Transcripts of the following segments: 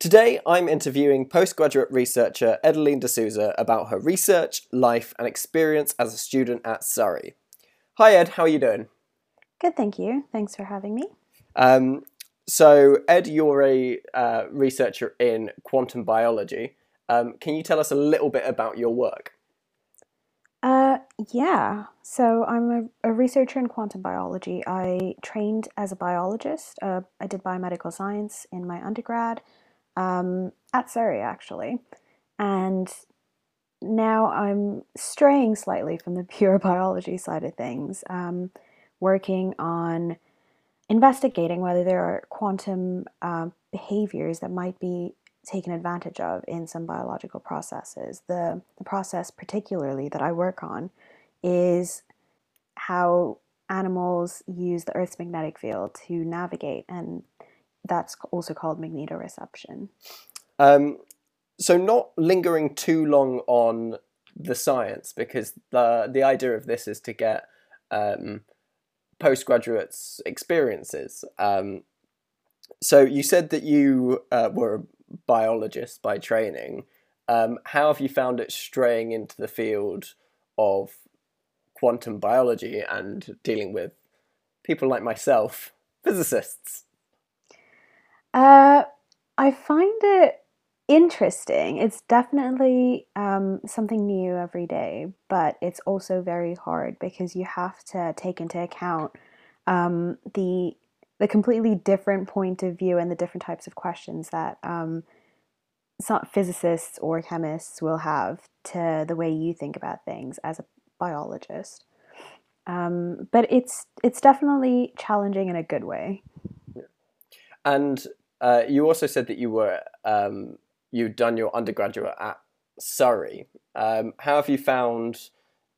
Today, I'm interviewing postgraduate researcher Edeline D'Souza about her research, life, and experience as a student at Surrey. Hi, Ed, how are you doing? Good, thank you. Thanks for having me. Um, so, Ed, you're a uh, researcher in quantum biology. Um, can you tell us a little bit about your work? Uh, yeah. So I'm a, a researcher in quantum biology. I trained as a biologist. Uh, I did biomedical science in my undergrad um, at Surrey, actually. And now I'm straying slightly from the pure biology side of things, um, working on investigating whether there are quantum uh, behaviors that might be taken advantage of in some biological processes. The, the process, particularly, that I work on is how animals use the Earth's magnetic field to navigate, and that's also called magnetoreception. Um, so, not lingering too long on the science, because the the idea of this is to get um, postgraduates' experiences. Um, so, you said that you uh, were a biologist by training. Um, how have you found it straying into the field of quantum biology and dealing with people like myself, physicists? Uh, I find it interesting. It's definitely um, something new every day, but it's also very hard because you have to take into account um, the the completely different point of view and the different types of questions that um, some physicists or chemists will have to the way you think about things as a biologist. Um, but it's it's definitely challenging in a good way. And uh, you also said that you were um, you'd done your undergraduate at Surrey. Um, how have you found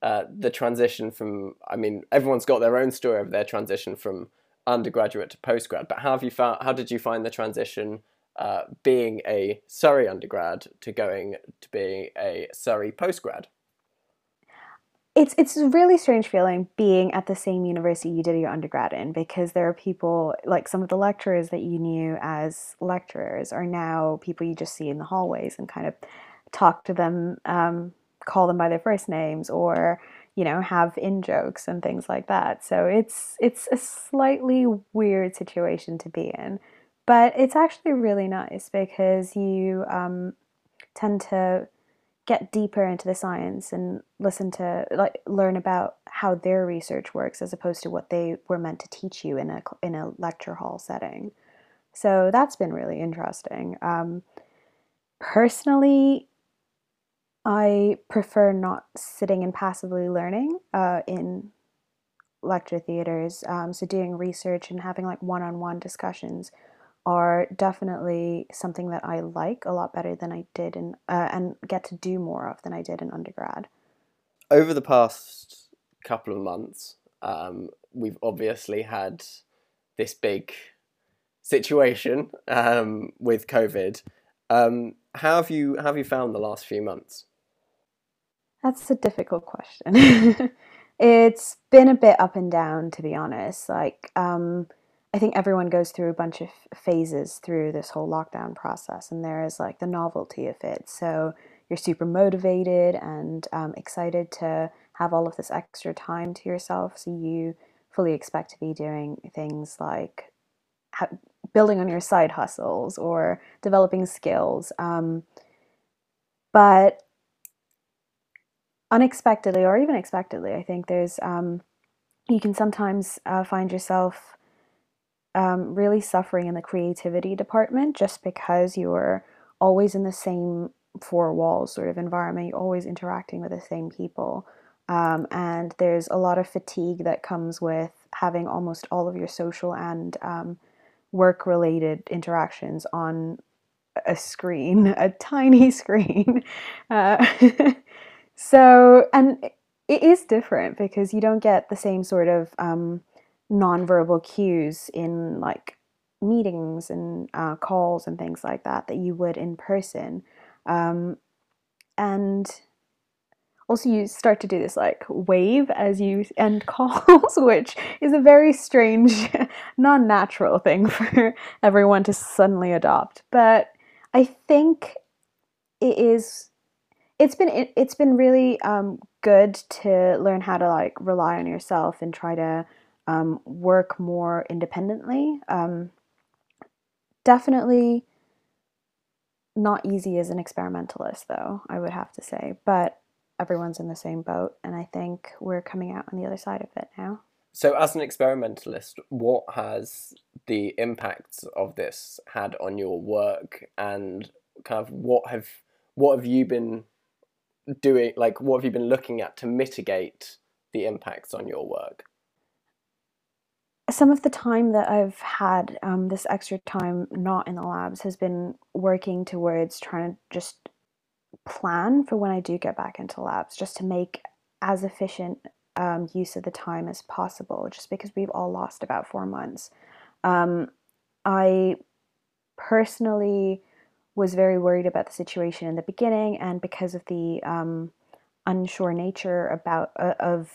uh, the transition from? I mean, everyone's got their own story of their transition from undergraduate to postgrad. But how have you found? How did you find the transition uh, being a Surrey undergrad to going to being a Surrey postgrad? It's it's a really strange feeling being at the same university you did your undergrad in because there are people like some of the lecturers that you knew as lecturers are now people you just see in the hallways and kind of talk to them, um, call them by their first names, or you know have in jokes and things like that. So it's it's a slightly weird situation to be in but it's actually really nice because you um, tend to get deeper into the science and listen to like learn about how their research works as opposed to what they were meant to teach you in a in a lecture hall setting so that's been really interesting um, personally I prefer not sitting and passively learning uh, in lecture theaters. Um, so doing research and having like one-on-one discussions are definitely something that I like a lot better than I did in uh, and get to do more of than I did in undergrad. Over the past couple of months, um, we've obviously had this big situation um, with COVID. Um, how have you how have you found the last few months? That's a difficult question. it's been a bit up and down, to be honest. Like, um, I think everyone goes through a bunch of phases through this whole lockdown process, and there is like the novelty of it. So you're super motivated and um, excited to have all of this extra time to yourself. So you fully expect to be doing things like ha- building on your side hustles or developing skills. Um, but unexpectedly or even expectedly, I think there's um, you can sometimes uh, find yourself um, really suffering in the creativity department just because you're always in the same four walls sort of environment. You're always interacting with the same people. Um, and there's a lot of fatigue that comes with having almost all of your social and um, work related interactions on a screen, a tiny screen. Uh, So, and it is different because you don't get the same sort of um, nonverbal cues in like meetings and uh, calls and things like that that you would in person. Um, and also, you start to do this like wave as you end calls, which is a very strange, non natural thing for everyone to suddenly adopt. But I think it is. It's been it, it's been really um, good to learn how to like rely on yourself and try to um, work more independently. Um, definitely not easy as an experimentalist, though, I would have to say. But everyone's in the same boat, and I think we're coming out on the other side of it now. So, as an experimentalist, what has the impacts of this had on your work, and kind of what have what have you been doing? Like, what have you been looking at to mitigate the impacts on your work? Some of the time that I've had, um, this extra time not in the labs, has been working towards trying to just plan for when I do get back into labs, just to make as efficient um, use of the time as possible, just because we've all lost about four months. Um, I personally was very worried about the situation in the beginning, and because of the um, unsure nature about uh, of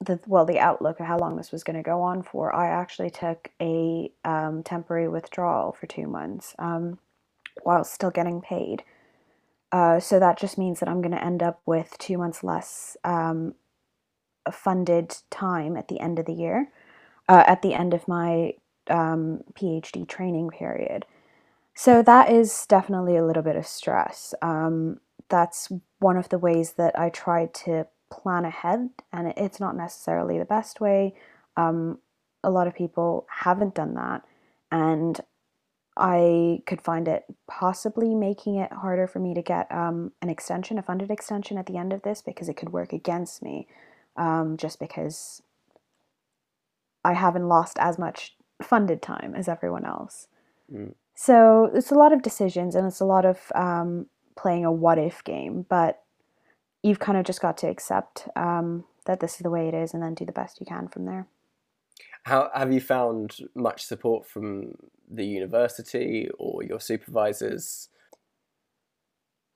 the well the outlook of how long this was going to go on for, I actually took a um, temporary withdrawal for two months um, while still getting paid. Uh, so that just means that I'm going to end up with two months less um, funded time at the end of the year, uh, at the end of my um, PhD training period. So that is definitely a little bit of stress. Um, that's one of the ways that I tried to plan ahead, and it's not necessarily the best way. Um, a lot of people haven't done that, and I could find it possibly making it harder for me to get um, an extension, a funded extension at the end of this, because it could work against me, um, just because I haven't lost as much funded time as everyone else. Mm. So it's a lot of decisions and it's a lot of um, playing a what if game, but you've kind of just got to accept um, that this is the way it is and then do the best you can from there. How have you found much support from the university or your supervisors?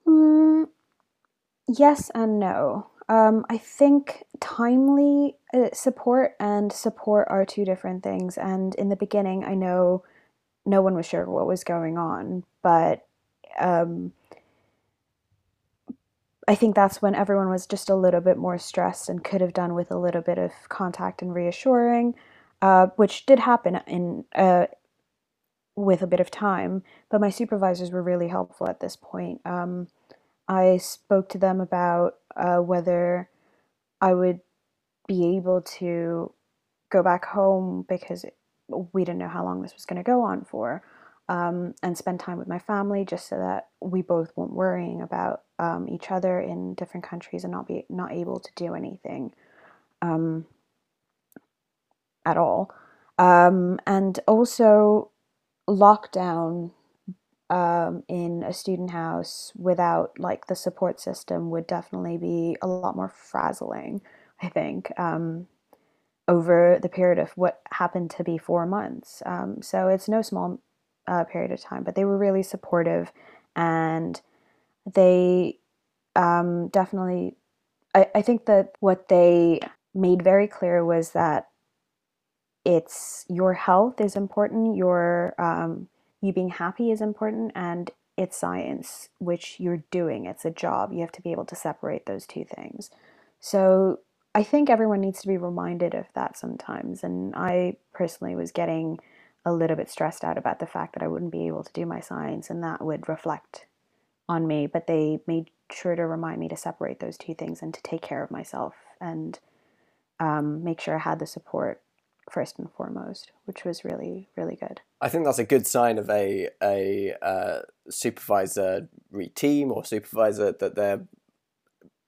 Mm, yes and no. Um, I think timely uh, support and support are two different things. And in the beginning, I know no one was sure what was going on, but um, I think that's when everyone was just a little bit more stressed and could have done with a little bit of contact and reassuring, uh, which did happen in uh, with a bit of time. But my supervisors were really helpful at this point. Um, I spoke to them about uh, whether I would be able to go back home because we didn't know how long this was going to go on for um, and spend time with my family just so that we both weren't worrying about um, each other in different countries and not be not able to do anything um, at all. Um, and also lockdown um, in a student house without like the support system would definitely be a lot more frazzling. I think um, over the period of what happened to be four months. Um, so it's no small uh, period of time, but they were really supportive and they um, definitely, I, I think that what they made very clear was that it's your health is important, your um, you being happy is important, and it's science, which you're doing. It's a job. You have to be able to separate those two things. So I think everyone needs to be reminded of that sometimes. And I personally was getting a little bit stressed out about the fact that I wouldn't be able to do my science and that would reflect on me, but they made sure to remind me to separate those two things and to take care of myself and um, make sure I had the support first and foremost, which was really, really good. I think that's a good sign of a a uh, supervisory team or supervisor that they're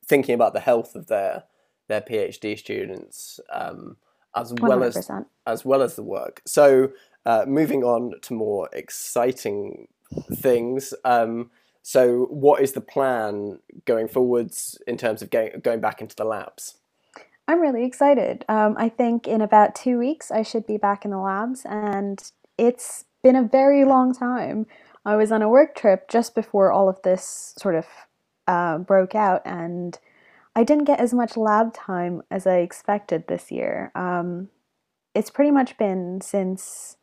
thinking about the health of their their PhD students um, as well 100%. as as well as the work. So uh, moving on to more exciting things. Um, so, what is the plan going forwards in terms of going, going back into the labs? I'm really excited. Um, I think in about two weeks I should be back in the labs, and it's been a very long time. I was on a work trip just before all of this sort of uh, broke out, and I didn't get as much lab time as I expected this year. Um, it's pretty much been since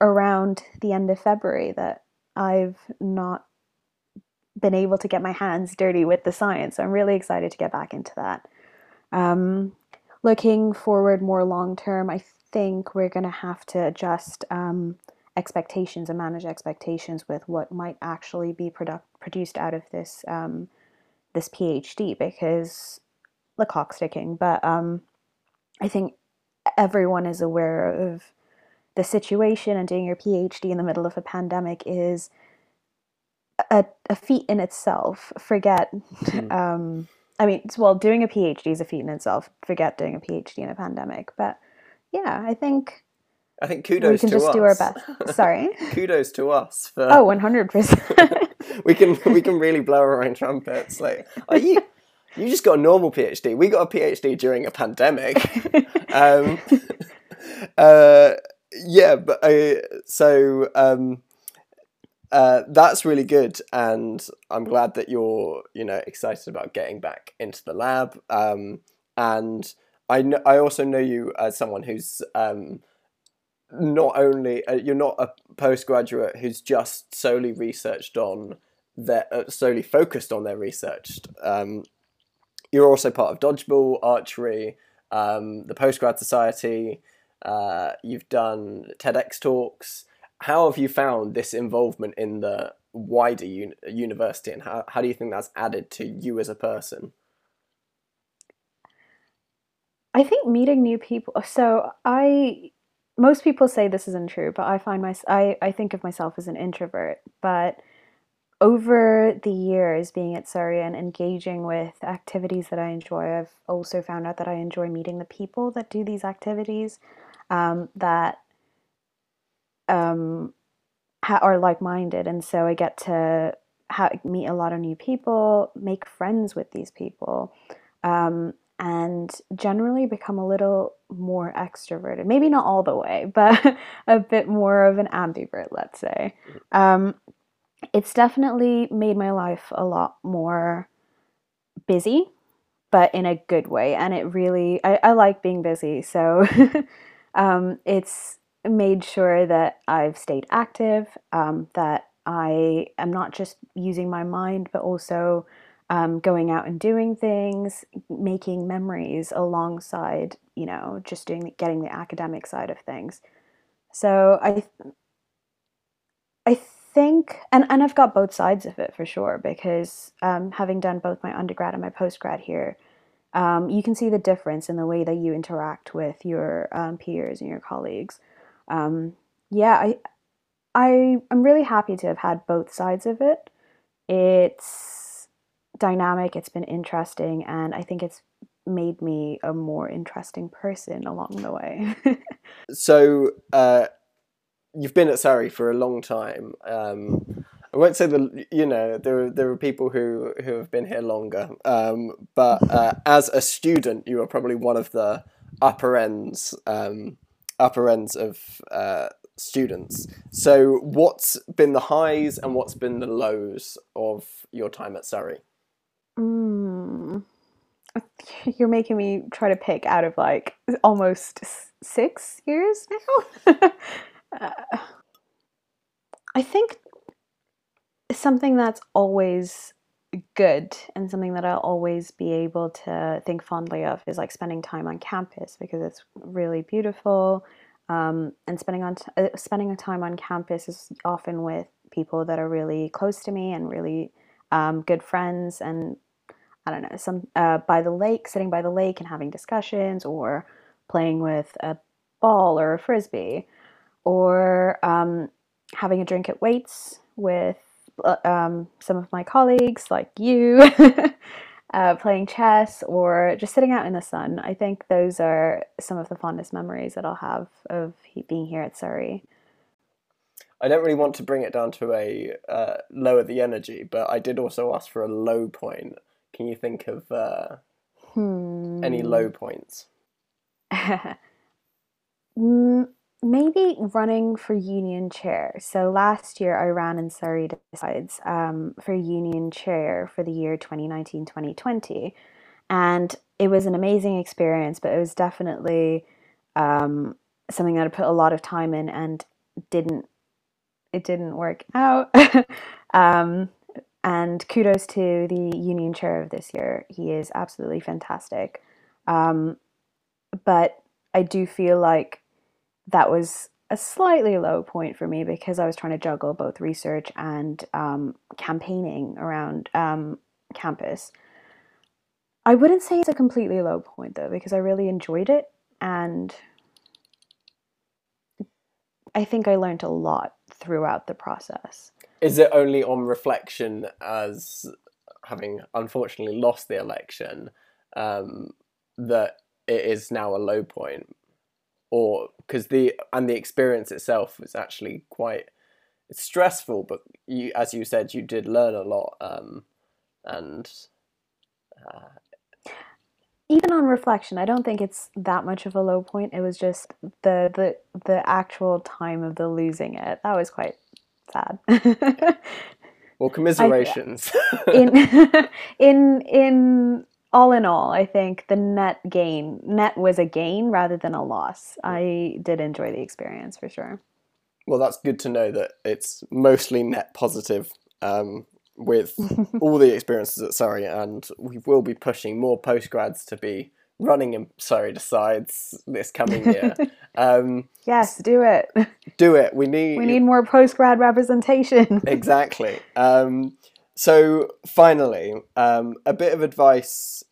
around the end of February that I've not been able to get my hands dirty with the science. So I'm really excited to get back into that. Um, looking forward more long term, I think we're going to have to adjust um, expectations and manage expectations with what might actually be produced out of this um, this PhD because the clock's ticking. But um, I think everyone is aware of the situation, and doing your PhD in the middle of a pandemic is a, a feat in itself. Forget. Mm. Um, I mean, well, doing a PhD is a feat in itself. Forget doing a PhD in a pandemic. But yeah, I think I think kudos we can just us. do our best. Sorry. kudos to us for Oh, 100%. we can we can really blow our own trumpets like are you you just got a normal PhD. We got a PhD during a pandemic. um, uh, yeah, but uh, so um, uh, that's really good, and I'm glad that you're you know excited about getting back into the lab. Um, and I I also know you as someone who's um, not only uh, you're not a postgraduate who's just solely researched on their uh, solely focused on their research. Um, you're also part of dodgeball, archery, um, the postgrad society. Uh, you've done TEDx talks. How have you found this involvement in the wider un- university, and how how do you think that's added to you as a person? I think meeting new people. So I most people say this isn't true, but I find my I, I think of myself as an introvert. But over the years being at Surrey and engaging with activities that I enjoy, I've also found out that I enjoy meeting the people that do these activities um, that um, ha- are like minded. And so I get to ha- meet a lot of new people, make friends with these people. Um, and generally become a little more extroverted. Maybe not all the way, but a bit more of an ambivert, let's say. Um, it's definitely made my life a lot more busy, but in a good way. And it really, I, I like being busy. So um, it's made sure that I've stayed active, um, that I am not just using my mind, but also um, going out and doing things, making memories alongside, you know, just doing getting the academic side of things. So I, I think, and and I've got both sides of it for sure because um, having done both my undergrad and my postgrad here, um, you can see the difference in the way that you interact with your um, peers and your colleagues. Um, yeah, I, I, I'm really happy to have had both sides of it. It's dynamic, it's been interesting, and I think it's made me a more interesting person along the way. so, uh, you've been at Surrey for a long time. I won't say the you know there there are people who who have been here longer, um, but uh, as a student, you are probably one of the upper ends um, upper ends of uh, students. So, what's been the highs and what's been the lows of your time at Surrey? Mm. You're making me try to pick out of like almost six years now. uh, I think something that's always good and something that I'll always be able to think fondly of is like spending time on campus because it's really beautiful. Um, and spending on t- uh, spending time on campus is often with people that are really close to me and really um, good friends and I don't know, some uh, by the lake, sitting by the lake and having discussions, or playing with a ball or a frisbee, or um, having a drink at Waits with um, some of my colleagues, like you, uh, playing chess, or just sitting out in the sun. I think those are some of the fondest memories that I'll have of being here at Surrey. I don't really want to bring it down to a uh, lower the energy, but I did also ask for a low point. Can you think of uh, hmm. any low points? Maybe running for union chair. So last year I ran in Surrey Decides um, for union chair for the year 2019 2020. And it was an amazing experience, but it was definitely um, something that I put a lot of time in and didn't it didn't work out. um, and kudos to the union chair of this year. He is absolutely fantastic. Um, but I do feel like that was a slightly low point for me because I was trying to juggle both research and um, campaigning around um, campus. I wouldn't say it's a completely low point though, because I really enjoyed it and I think I learned a lot throughout the process. Is it only on reflection as having unfortunately lost the election um, that it is now a low point? Or because the and the experience itself was actually quite stressful, but you, as you said, you did learn a lot, um, and uh, even on reflection, I don't think it's that much of a low point. It was just the the the actual time of the losing it. That was quite sad. well, commiserations. I, in in in all in all, I think the net gain net was a gain rather than a loss. I did enjoy the experience for sure. Well, that's good to know that it's mostly net positive. Um, with all the experiences at Surrey, and we will be pushing more postgrads to be running in Surrey decides this coming year. Um, yes, do it. Do it. We need we need more postgrad representation. exactly. Um, so finally, um, a bit of advice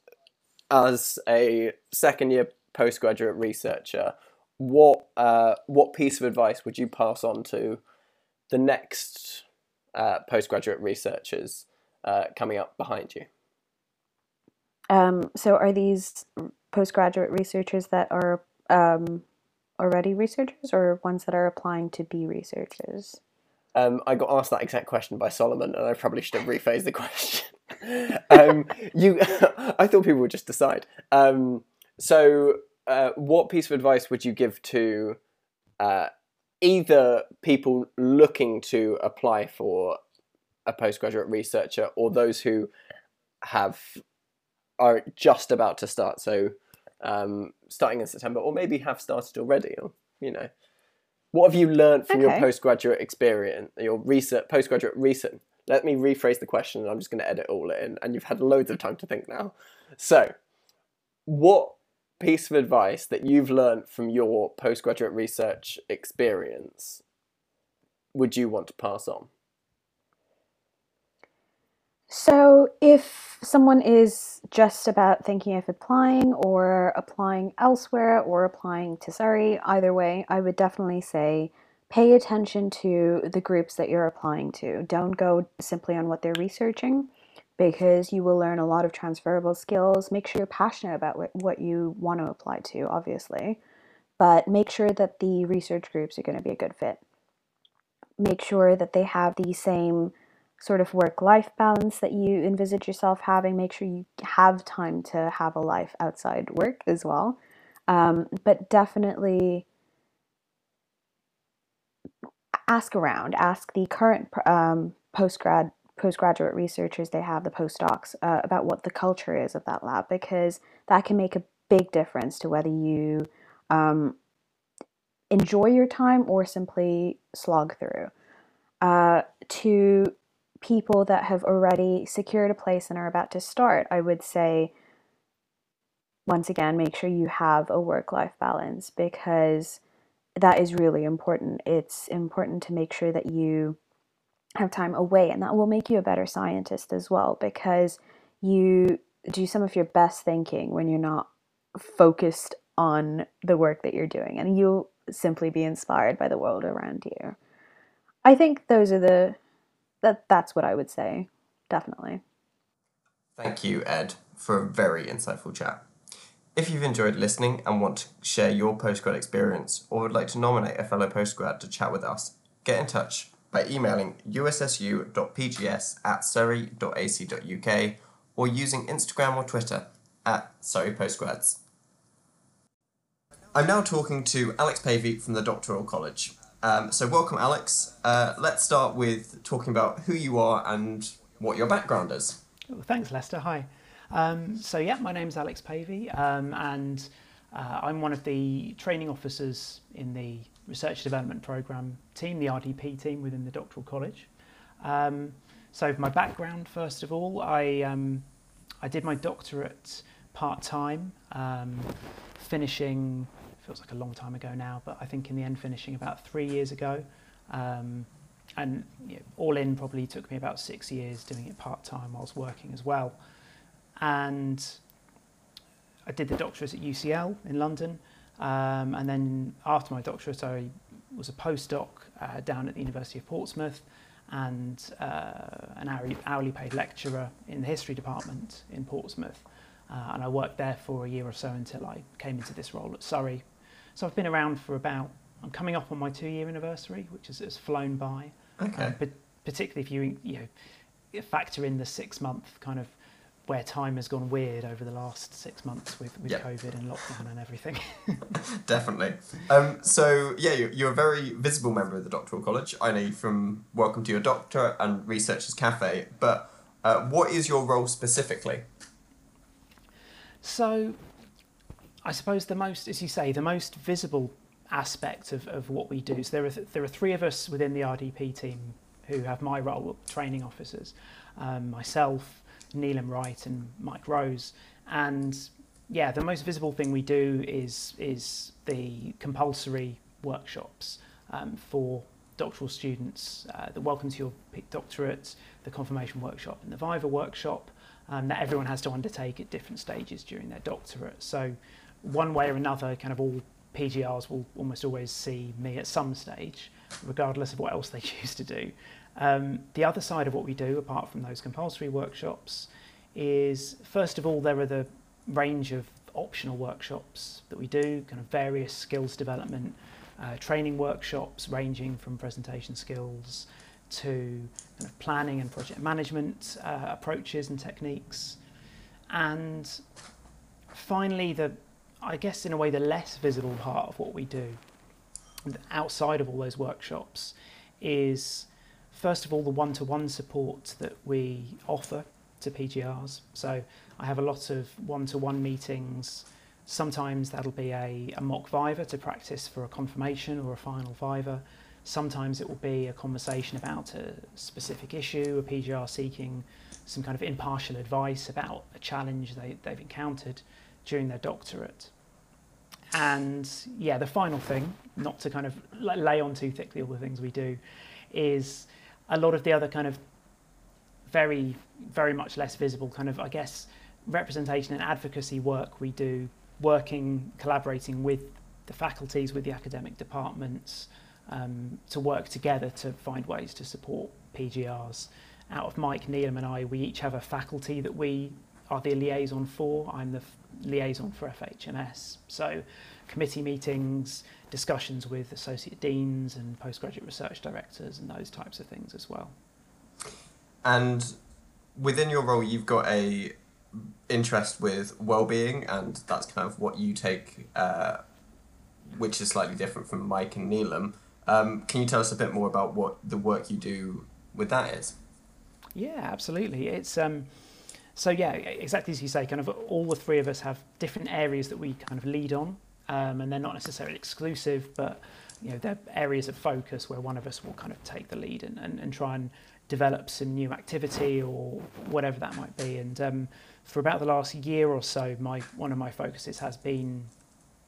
as a second year postgraduate researcher. What uh, what piece of advice would you pass on to the next uh, postgraduate researchers uh, coming up behind you? Um, so, are these postgraduate researchers that are um, already researchers or ones that are applying to be researchers? Um, I got asked that exact question by Solomon, and I probably should have rephrased the question. um, you, I thought people would just decide. Um, so, uh, what piece of advice would you give to uh, either people looking to apply for a postgraduate researcher or those who have are just about to start so um, starting in september or maybe have started already or you know what have you learned from okay. your postgraduate experience your research postgraduate research let me rephrase the question and i'm just going to edit all in and you've had loads of time to think now so what piece of advice that you've learned from your postgraduate research experience would you want to pass on? So, if someone is just about thinking of applying or applying elsewhere or applying to Surrey, either way, I would definitely say pay attention to the groups that you're applying to. Don't go simply on what they're researching because you will learn a lot of transferable skills. Make sure you're passionate about what, you want to apply to, obviously, but make sure that the research groups are going to be a good fit. Make sure that they have the same sort of work life balance that you envisage yourself having. Make sure you have time to have a life outside work as well. Um, but definitely ask around, ask the current um, postgrad postgraduate researchers they have, the postdocs, uh, about what the culture is of that lab because that can make a big difference to whether you um, enjoy your time or simply slog through. Uh, to people that have already secured a place and are about to start, I would say, once again, make sure you have a work life balance because that is really important. It's important to make sure that you have time away and that will make you a better scientist as well because you do some of your best thinking when you're not focused on the work that you're doing and you'll simply be inspired by the world around you. I think those are the that that's what I would say. Definitely. Thank you, Ed, for a very insightful chat. If you've enjoyed listening and want to share your postgrad experience or would like to nominate a fellow postgrad to chat with us, get in touch by emailing ussu.pgs at surrey.ac.uk or using Instagram or Twitter at Surrey Postgrads. I'm now talking to Alex Pavey from the Doctoral College. Um, so, welcome, Alex. Uh, let's start with talking about who you are and what your background is. Thanks, Lester. Hi. Um, so, yeah, my name's Alex Pavey, um, and uh, I'm one of the training officers in the research development program team, the RDP team within the doctoral college. Um, so my background, first of all, I um, I did my doctorate part time, um, finishing feels like a long time ago now, but I think in the end finishing about three years ago. Um, and you know, all in probably took me about six years doing it part time whilst working as well. And I did the doctorate at UCL in London, um, and then after my doctorate, I was a postdoc uh, down at the University of Portsmouth and uh, an hourly, hourly paid lecturer in the history department in Portsmouth. Uh, and I worked there for a year or so until I came into this role at Surrey. So I've been around for about, I'm coming up on my two year anniversary, which has, has flown by. Okay. Um, but particularly if you, you know, factor in the six month kind of where time has gone weird over the last six months with, with Yep. COVID and lockdown and everything. Definitely. Um, so yeah, you're, a very visible member of the doctoral college. I know you from Welcome to Your Doctorate and Researchers Cafe, but uh, what is your role specifically? So, I suppose the most, as you say, the most visible aspect of, of what we do. So there are th- there are three of us within the RDP team who have my role, training officers, um, myself, Neelam Wright, and Mike Rose, and yeah, the most visible thing we do is is the compulsory workshops um, for doctoral students. Uh, the Welcome to Your Doctorate, the confirmation workshop, and the Viva workshop um, that everyone has to undertake at different stages during their doctorate. So, one way or another, kind of all PGRs will almost always see me at some stage, regardless of what else they choose to do. Um, the other side of what we do, apart from those compulsory workshops, is first of all, there are the range of optional workshops that we do, kind of various skills development, uh, training workshops ranging from presentation skills to kind of planning and project management uh, approaches and techniques. And finally, the I guess in a way the less visible part of what we do outside of all those workshops is first of all the one-to-one support that we offer to PGRs. So I have a lot of one-to-one meetings. Sometimes that'll be a, a mock viva to practice for a confirmation or a final viva. Sometimes it will be a conversation about a specific issue, a PGR seeking some kind of impartial advice about a challenge they, they've encountered during their doctorate. And yeah, the final thing, not to kind of lay on too thickly all the things we do, is a lot of the other kind of very, very much less visible kind of, I guess, representation and advocacy work we do, working, collaborating with the faculties, with the academic departments, um, to work together to find ways to support PGRs. Out of Mike, Neelam, and I, we each have a faculty that we are the liaison for. I'm the liaison for FHMS. So, committee meetings, discussions with associate deans and postgraduate research directors, and those types of things as well. And within your role, you've got a interest with well-being, and that's kind of what you take, uh, which is slightly different from Mike and Neelam. Um, can you tell us a bit more about what the work you do with that is? Yeah, absolutely. It's um, so yeah, exactly as you say. Kind of all the three of us have different areas that we kind of lead on, um, and they're not necessarily exclusive, but you know they're areas of focus where one of us will kind of take the lead and, and, and try and develop some new activity or whatever that might be. And um, for about the last year or so, my one of my focuses has been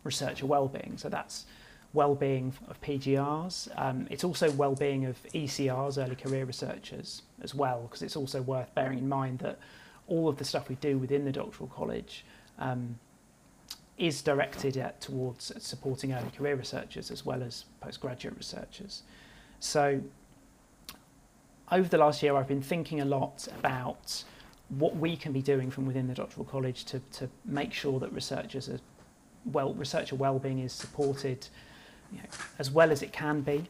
researcher well-being. So that's well-being of PGRs. Um, it's also well-being of ECRs, early career researchers, as well, because it's also worth bearing in mind that all of the stuff we do within the doctoral college um, is directed at towards supporting early career researchers as well as postgraduate researchers. So over the last year, I've been thinking a lot about what we can be doing from within the doctoral college to, to make sure that researchers are well, researcher well-being is supported you know, as well as it can be.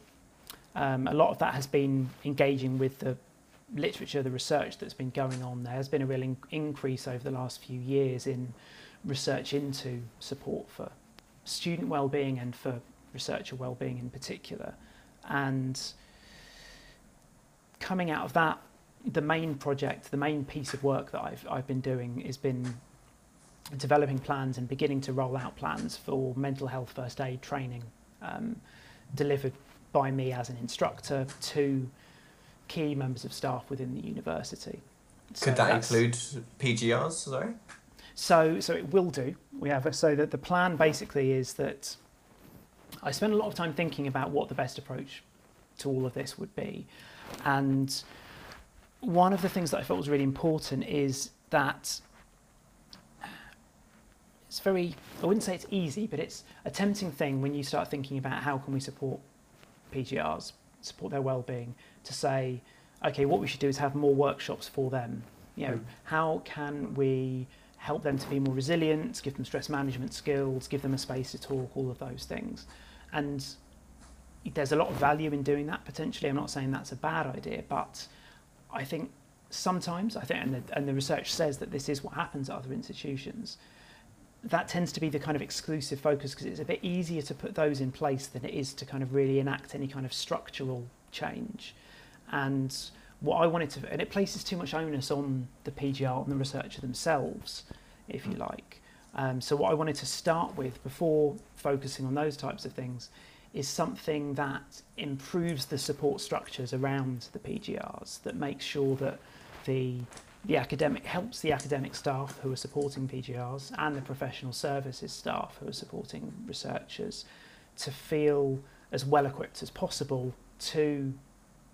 Um, a lot of that has been engaging with the literature, the research that's been going on. There has been a real in- increase over the last few years in research into support for student well-being and for researcher well-being in particular. And coming out of that, the main project, the main piece of work that I've, I've been doing has been developing plans and beginning to roll out plans for mental health first aid training. Um, delivered by me as an instructor to key members of staff within the university. So Could that include PGRs? Sorry. So, so it will do. We have a, so that the plan basically is that I spent a lot of time thinking about what the best approach to all of this would be, and one of the things that I felt was really important is that it's very I wouldn't say it's easy, but it's a tempting thing when you start thinking about how can we support PGRs, support their well-being, to say, okay, what we should do is have more workshops for them. You know, Mm. how can we help them to be more resilient, give them stress management skills, give them a space to talk, all of those things. And there's a lot of value in doing that potentially. I'm not saying that's a bad idea, but I think sometimes, I think, and the, and the research says that this is what happens at other institutions. That tends to be the kind of exclusive focus because it's a bit easier to put those in place than it is to kind of really enact any kind of structural change. And what I wanted to, and it places too much onus on the PGR and the researcher themselves, if you like. Um, so what I wanted to start with before focusing on those types of things is something that improves the support structures around the PGRs, that makes sure that the the academic helps the academic staff who are supporting PGRs and the professional services staff who are supporting researchers to feel as well equipped as possible to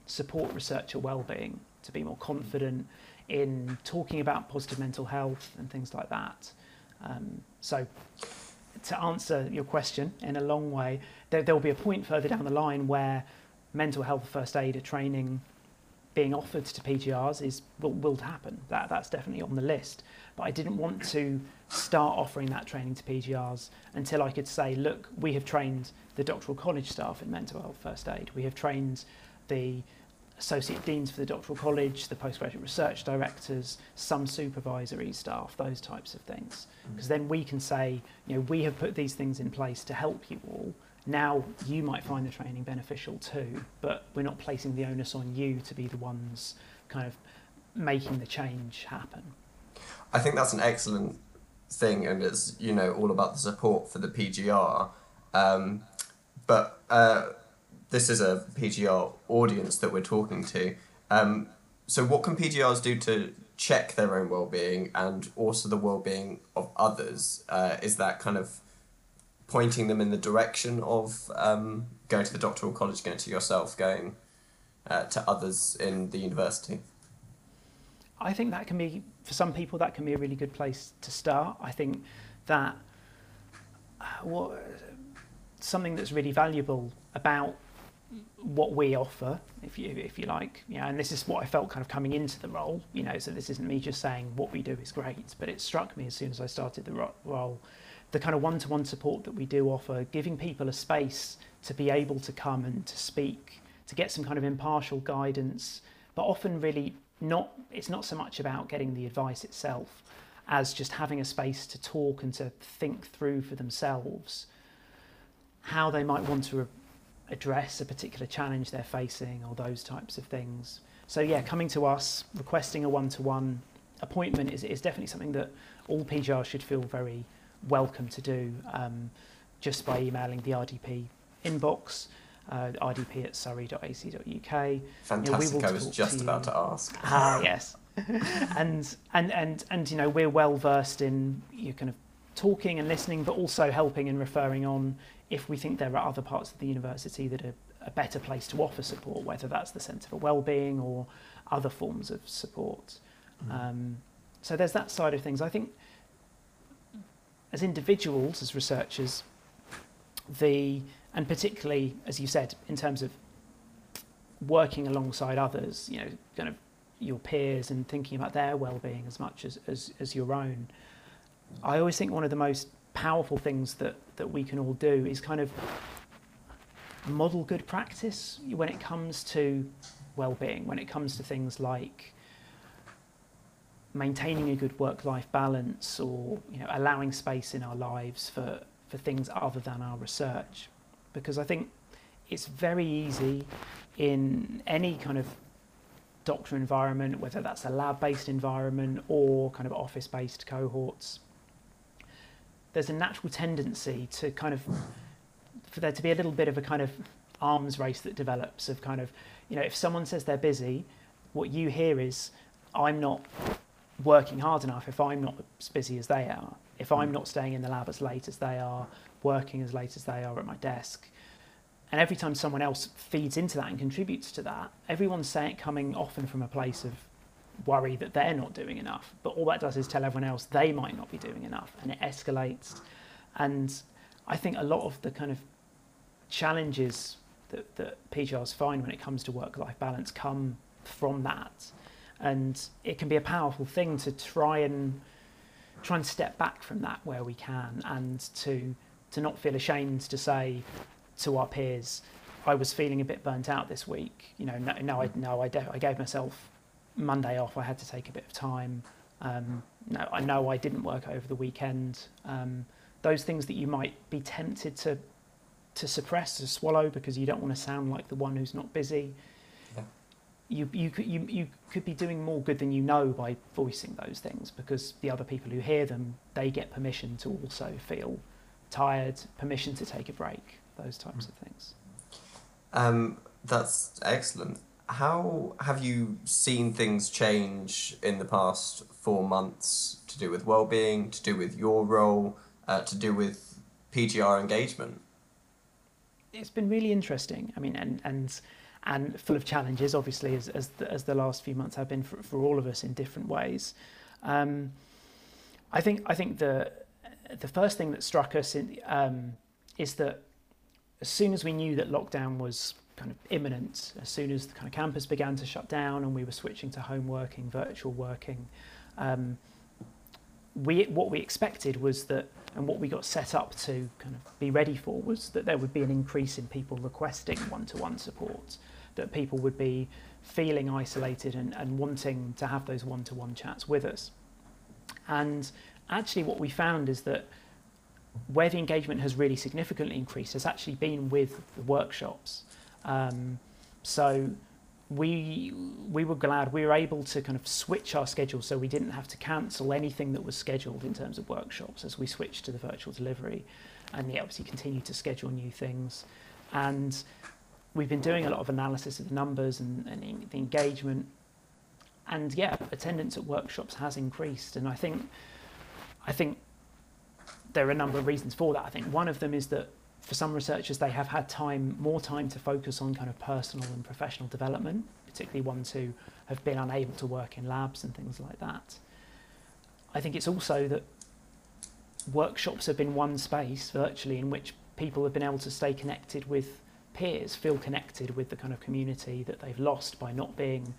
support researcher well-being, to be more confident in talking about positive mental health and things like that. Um, so, to answer your question in a long way, there, will be a point further down the line where mental health first aider training being offered to PGRs is will, will happen. That that's definitely on the list. But I didn't want to start offering that training to PGRs until I could say, look, we have trained the doctoral college staff in mental health first aid. We have trained the associate deans for the doctoral college, the postgraduate research directors, some supervisory staff, those types of things. Mm. Because then we can say, you know, we have put these things in place to help you all. Now you might find the training beneficial too, but we're not placing the onus on you to be the ones kind of making the change happen. I think that's an excellent thing, and it's you know all about the support for the PGR. Um, but uh, this is a PGR audience that we're talking to. Um, so, what can PGRs do to check their own well-being and also the well-being of others? Uh, is that kind of pointing them in the direction of um, going to the doctoral college, going to yourself, going uh, to others in the university? I think that can be, for some people, that can be a really good place to start. I think that uh, what, something that's really valuable about what we offer, if you if you like, you know, and this is what I felt kind of coming into the role, you know, so this isn't me just saying what we do is great, but it struck me as soon as I started the ro- role, the kind of one-to-one support that we do offer, giving people a space to be able to come and to speak, to get some kind of impartial guidance, but often really not it's not so much about getting the advice itself as just having a space to talk and to think through for themselves how they might want to address a particular challenge they're facing or those types of things. So yeah, coming to us, requesting a one-to-one appointment is, is definitely something that all PGRs should feel very welcome to do um, just by emailing the RDP inbox, uh, rdp at surrey.ac.uk. Fantastic. will I was just to about to ask. Ah, yes. and and and and you know we're well versed in you kind of talking and listening, but also helping and referring on if we think there are other parts of the university that are a better place to offer support, whether that's the Centre for Wellbeing or other forms of support. Um, so there's that side of things. I think as individuals, as researchers, the and particularly as you said in terms of working alongside others, you know, kind of your peers and thinking about their well-being as much as, as, as your own. I always think one of the most powerful things that, that we can all do is kind of model good practice when it comes to well-being, when it comes to things like maintaining a good work-life balance or you know allowing space in our lives for, for things other than our research. Because I think it's very easy in any kind of doctor environment, whether that's a lab-based environment or kind of office-based cohorts, there's a natural tendency to kind of for there to be a little bit of a kind of arms race that develops of kind of, you know, if someone says they're busy, what you hear is, I'm not working hard enough if I'm not as busy as they are, if I'm hmm. not staying in the lab as late as they are, working as late as they are at my desk. And every time someone else feeds into that and contributes to that, everyone's saying it coming often from a place of worry that they're not doing enough. But all that does is tell everyone else they might not be doing enough, and it escalates. And I think a lot of the kind of challenges that, that PGRs find when it comes to work-life balance come from that, and it can be a powerful thing to try and try and step back from that where we can, and to to not feel ashamed to say to our peers, I was feeling a bit burnt out this week. You know, no, no, I, no, I, I gave myself Monday off. I had to take a bit of time. Um, no, I know I didn't work over the weekend. Um, those things that you might be tempted to to suppress, to swallow, because you don't want to sound like the one who's not busy. Yeah. You, you, could, you, you could be doing more good than you know by voicing those things because the other people who hear them, they get permission to also feel tired, permission to take a break, those types of things. Um, that's excellent. How have you seen things change in the past four months to do with well-being, to do with your role, uh, to do with PGR engagement? It's been really interesting. I mean, and and and full of challenges, obviously, as as the, as the last few months have been for, for all of us in different ways. Um, I think I think the the first thing that struck us in, um, is that as soon as we knew that lockdown was kind of imminent, as soon as the kind of campus began to shut down and we were switching to home working, virtual working, um, we what we expected was that, and what we got set up to kind of be ready for was that there would be an increase in people requesting one-to-one support, that people would be feeling isolated and, and wanting to have those one-to-one chats with us. And actually what we found is that where the engagement has really significantly increased has actually been with the workshops. Um, so we we were glad we were able to kind of switch our schedule so we didn't have to cancel anything that was scheduled in terms of workshops as we switched to the virtual delivery and we obviously continue to schedule new things and we've been doing a lot of analysis of the numbers and, and the engagement and yeah attendance at workshops has increased and I think I think there are a number of reasons for that. I think one of them is that for some researchers, they have had time, more time to focus on kind of personal and professional development, particularly ones who have been unable to work in labs and things like that. I think it's also that workshops have been one space virtually in which people have been able to stay connected with peers, feel connected with the kind of community that they've lost by not being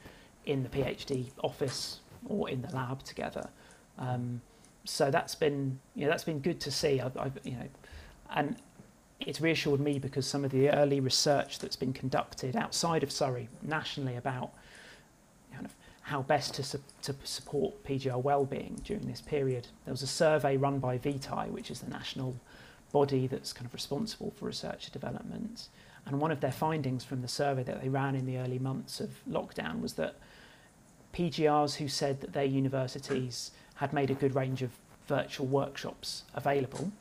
in the PhD office or in the lab together. Um, so that's been you know, that's been good to see. I've, I've, you know, and it's reassured me because some of the early research that's been conducted outside of Surrey nationally about kind of how best to, su- to support PGR well-being during this period. There was a survey run by VITAE, which is the national body that's kind of responsible for research and development. And one of their findings from the survey that they ran in the early months of lockdown was that PGRs who said that their universities had made a good range of virtual workshops available,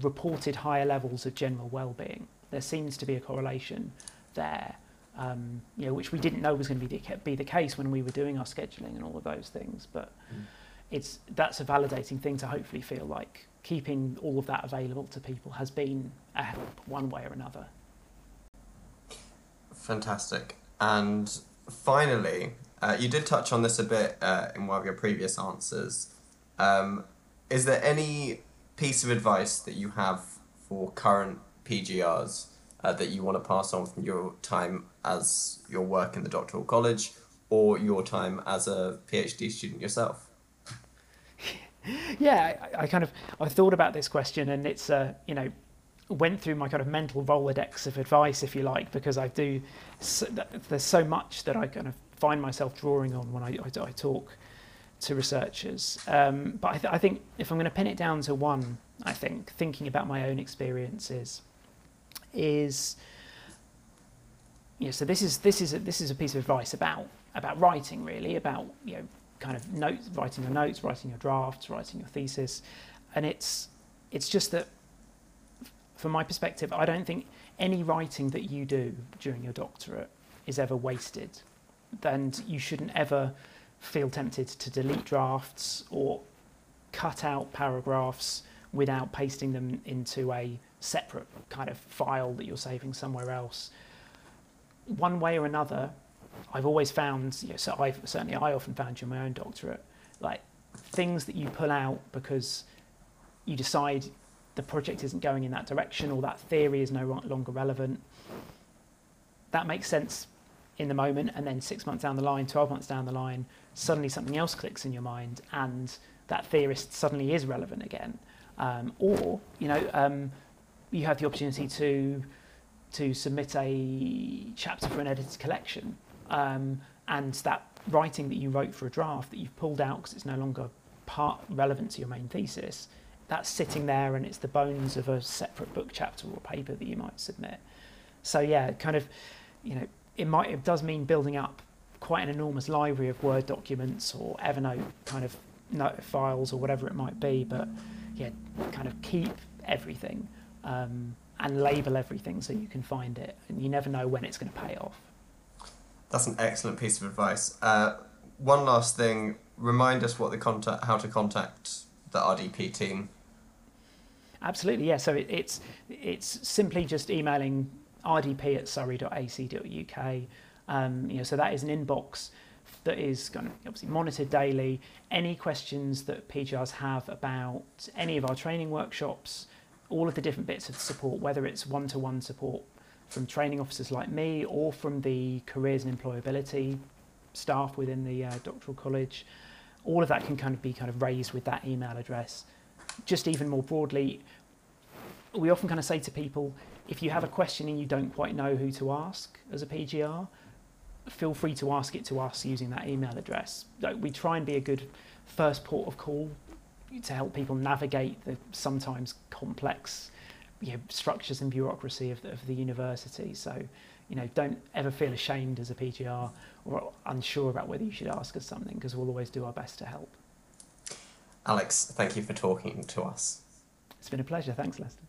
reported higher levels of general well-being. There seems to be a correlation there, um, you know, which we didn't know was going to be the, be the case when we were doing our scheduling and all of those things. But mm. it's that's a validating thing to hopefully feel like keeping all of that available to people has been a help one way or another. Fantastic. And finally, uh, you did touch on this a bit uh, in one of your previous answers. Um, is there any piece of advice that you have for current PGRs uh, that you want to pass on from your time as your work in the doctoral college or your time as a PhD student yourself? yeah, I, I, kind of I thought about this question, and it's uh, you know went through my kind of mental rolodex of advice, if you like, because I do. So, there's so much that I kind of find myself drawing on when I, I, I talk to researchers. Um, but I, th- I, think if I'm going to pin it down to one, I think thinking about my own experiences is, know, so this is this is a, this is a piece of advice about about writing really about you know kind of notes, writing your notes, writing your drafts, writing your thesis, and it's it's just that from my perspective, I don't think any writing that you do during your doctorate is ever wasted. And you shouldn't ever feel tempted to delete drafts or cut out paragraphs without pasting them into a separate kind of file that you're saving somewhere else. One way or another, I've always found, you know, so I've certainly I often found during my own doctorate, like things that you pull out because you decide the project isn't going in that direction or that theory is no longer relevant. That makes sense in the moment, and then six months down the line, 12 months down the line, suddenly something else clicks in your mind, and that theorist suddenly is relevant again. Um, or, you know, um, you have the opportunity to to submit a chapter for an edited collection, um, and that writing that you wrote for a draft that you've pulled out because it's no longer part relevant to your main thesis, that's sitting there and it's the bones of a separate book chapter or paper that you might submit. So yeah, kind of, you know, it might it does mean building up quite an enormous library of Word documents or Evernote kind of files or whatever it might be, but yeah, kind of keep everything um, and label everything so you can find it, and you never know when it's going to pay off. That's an excellent piece of advice. Uh, one last thing: remind us what the contact, how to contact the RDP team. Absolutely, yeah. So it, it's it's simply just emailing rdp at surrey.ac.uk. Um, you know, so that is an inbox that is kind of obviously monitored daily. Any questions that PGRs have about any of our training workshops, all of the different bits of support, whether it's one-to-one support from training officers like me or from the careers and employability staff within the uh, doctoral college, all of that can kind of be kind of raised with that email address. Just even more broadly, we often kind of say to people, if you have a question and you don't quite know who to ask as a PGR, feel free to ask it to us using that email address. We try and be a good first port of call to help people navigate the sometimes complex you know, structures and bureaucracy of the, of the university. So, you know, don't ever feel ashamed as a PGR or unsure about whether you should ask us something because we'll always do our best to help. Alex, thank you for talking to us. It's been a pleasure. Thanks, Lester.